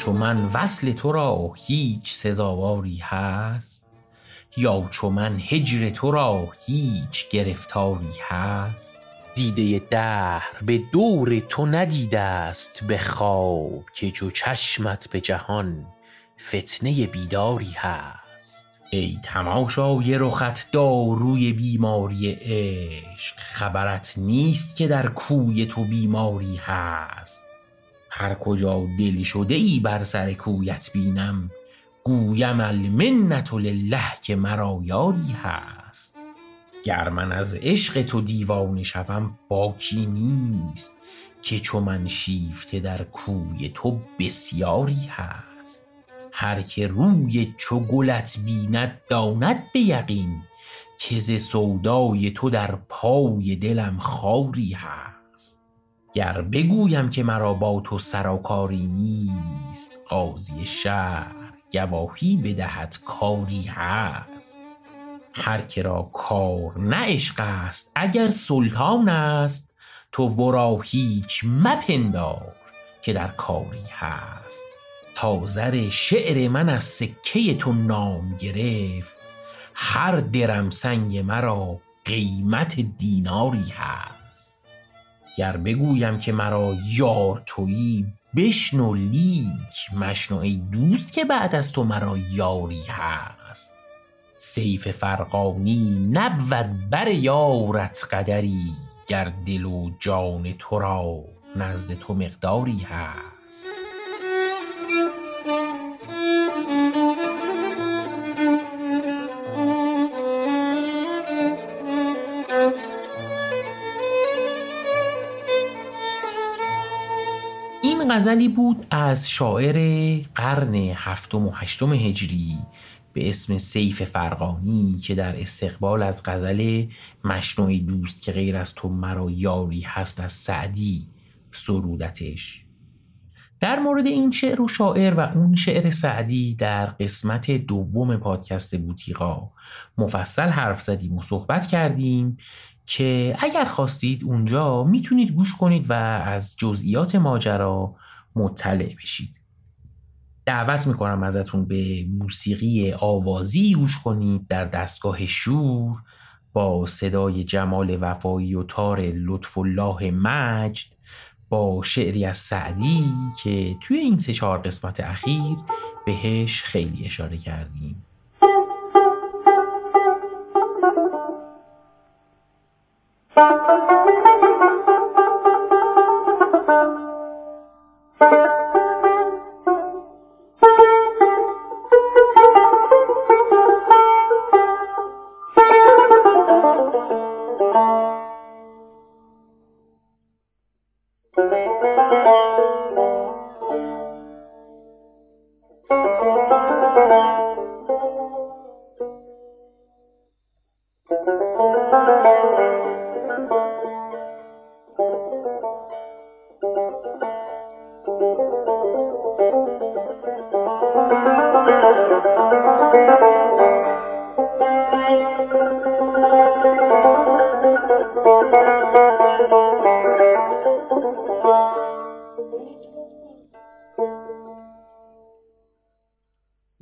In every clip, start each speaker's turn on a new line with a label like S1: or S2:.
S1: چو من وصل تو را هیچ سزاواری هست؟ یا چو من هجر تو را هیچ گرفتاری هست؟ دیده دهر به دور تو ندیده است به خواب که چو چشمت به جهان فتنه بیداری هست. ای تماشای رخت داروی بیماری عشق خبرت نیست که در کوی تو بیماری هست. هر کجا دل شده ای بر سر کویت بینم گویم المنة لله که مرا یاری هست. گر من از عشق تو دیوانه شوم باکی نیست که چو من شیفته در کوی تو بسیاری هست. هر که روی چو گلت بیند داند به یقین که ز سودای تو در پای دلم خاری هست. گر بگویم که مرا با تو سر و کاری نیست قاضی شهر گواهی بدهد کاری هست. هر که را کار نه عشق است اگر سلطان است تو ورا هیچ مپندار که در کاری هست. تا زر شعر من از سکه تو نام گرفت هر درم سنگ مرا قیمت دیناری هست. گر بگویم که مرا یار تویی بشنو لیک مشنو ای دوست که بعد از تو مرا یاری هست. سیف فرقانی نبود بر یارت قدری گر دل و جان تو را نزد تو مقداری هست. غزلی بود از شاعر قرن هفتم و هشتم هجری به اسم سیف فرقانی که در استقبال از غزل مشنوعی دوست که غیر از تو مرا یاری هست از سعدی سرودتش. در مورد این شعر و شاعر و اون شعر سعدی در قسمت دوم پادکست بوتیقا مفصل حرف زدیم و صحبت کردیم که اگر خواستید اونجا می‌تونید گوش کنید و از جزئیات ماجرا مطلع بشید. دعوت می‌کنم ازتون به موسیقی آوازی گوش کنید در دستگاه شور با صدای جمال وفایی و تار لطف الله مجد با شعری از سعدی که توی این سه چهار قسمت اخیر بهش خیلی اشاره کردیم.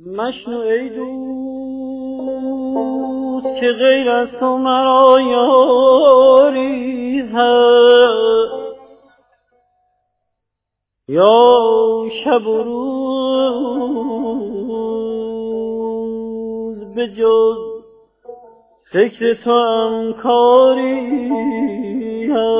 S2: مشنو ای دوست که غیر از تو مرا یاری هست یا شب و روز به جز فکر تو هم کاری هست.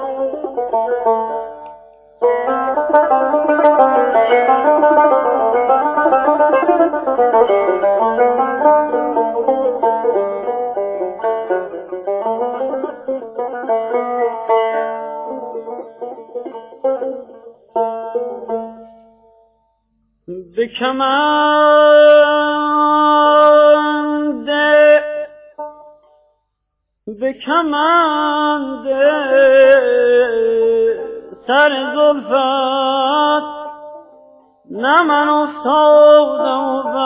S2: به کمند به کمند سر زلفت. نه من افتادم و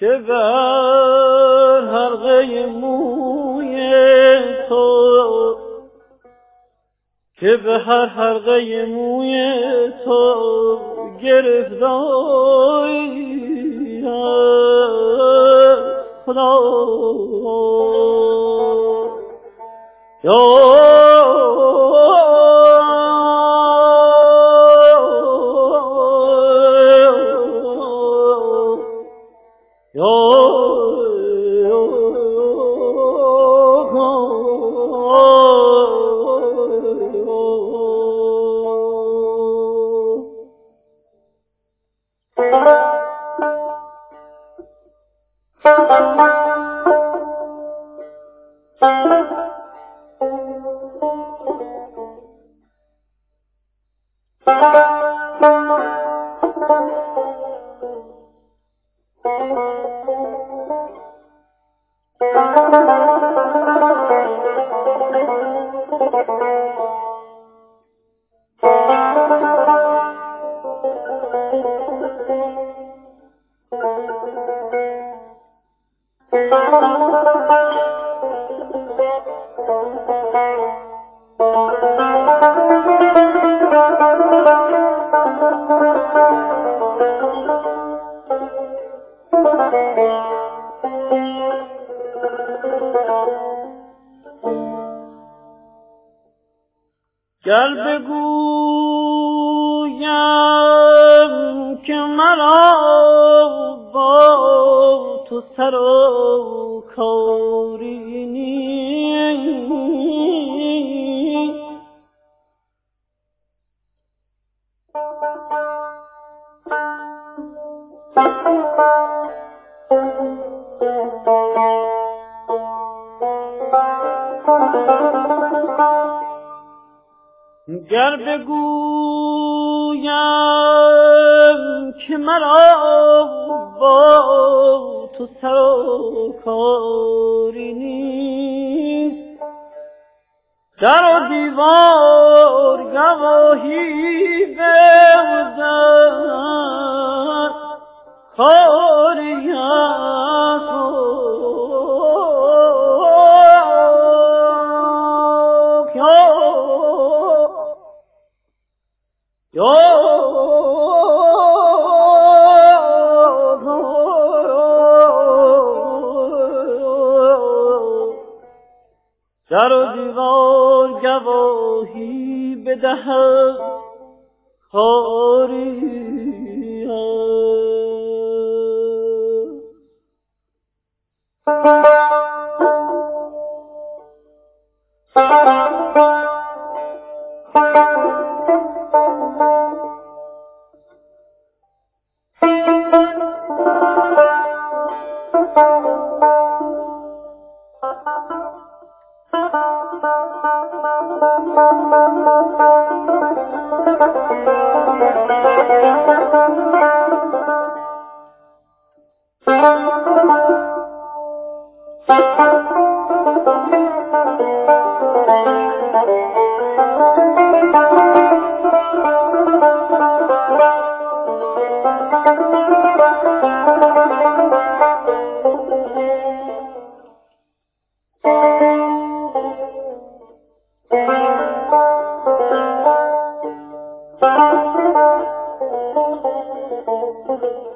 S2: که بر حلقه موی تو که به هر حلقه موی تو گرفتاری خدا. گر گر بگویم که مرا با تو سر کاری نیست. در و دیوار گواهی بودن کاری گواهی بدهد خاری من که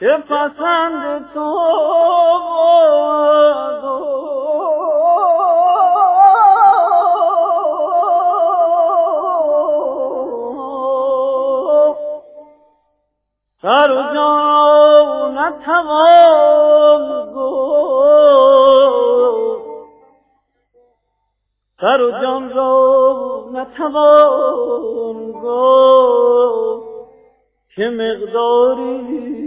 S2: که پسند تو سر و نتوان گفت. سر جان را نتوان گفت. که مقداری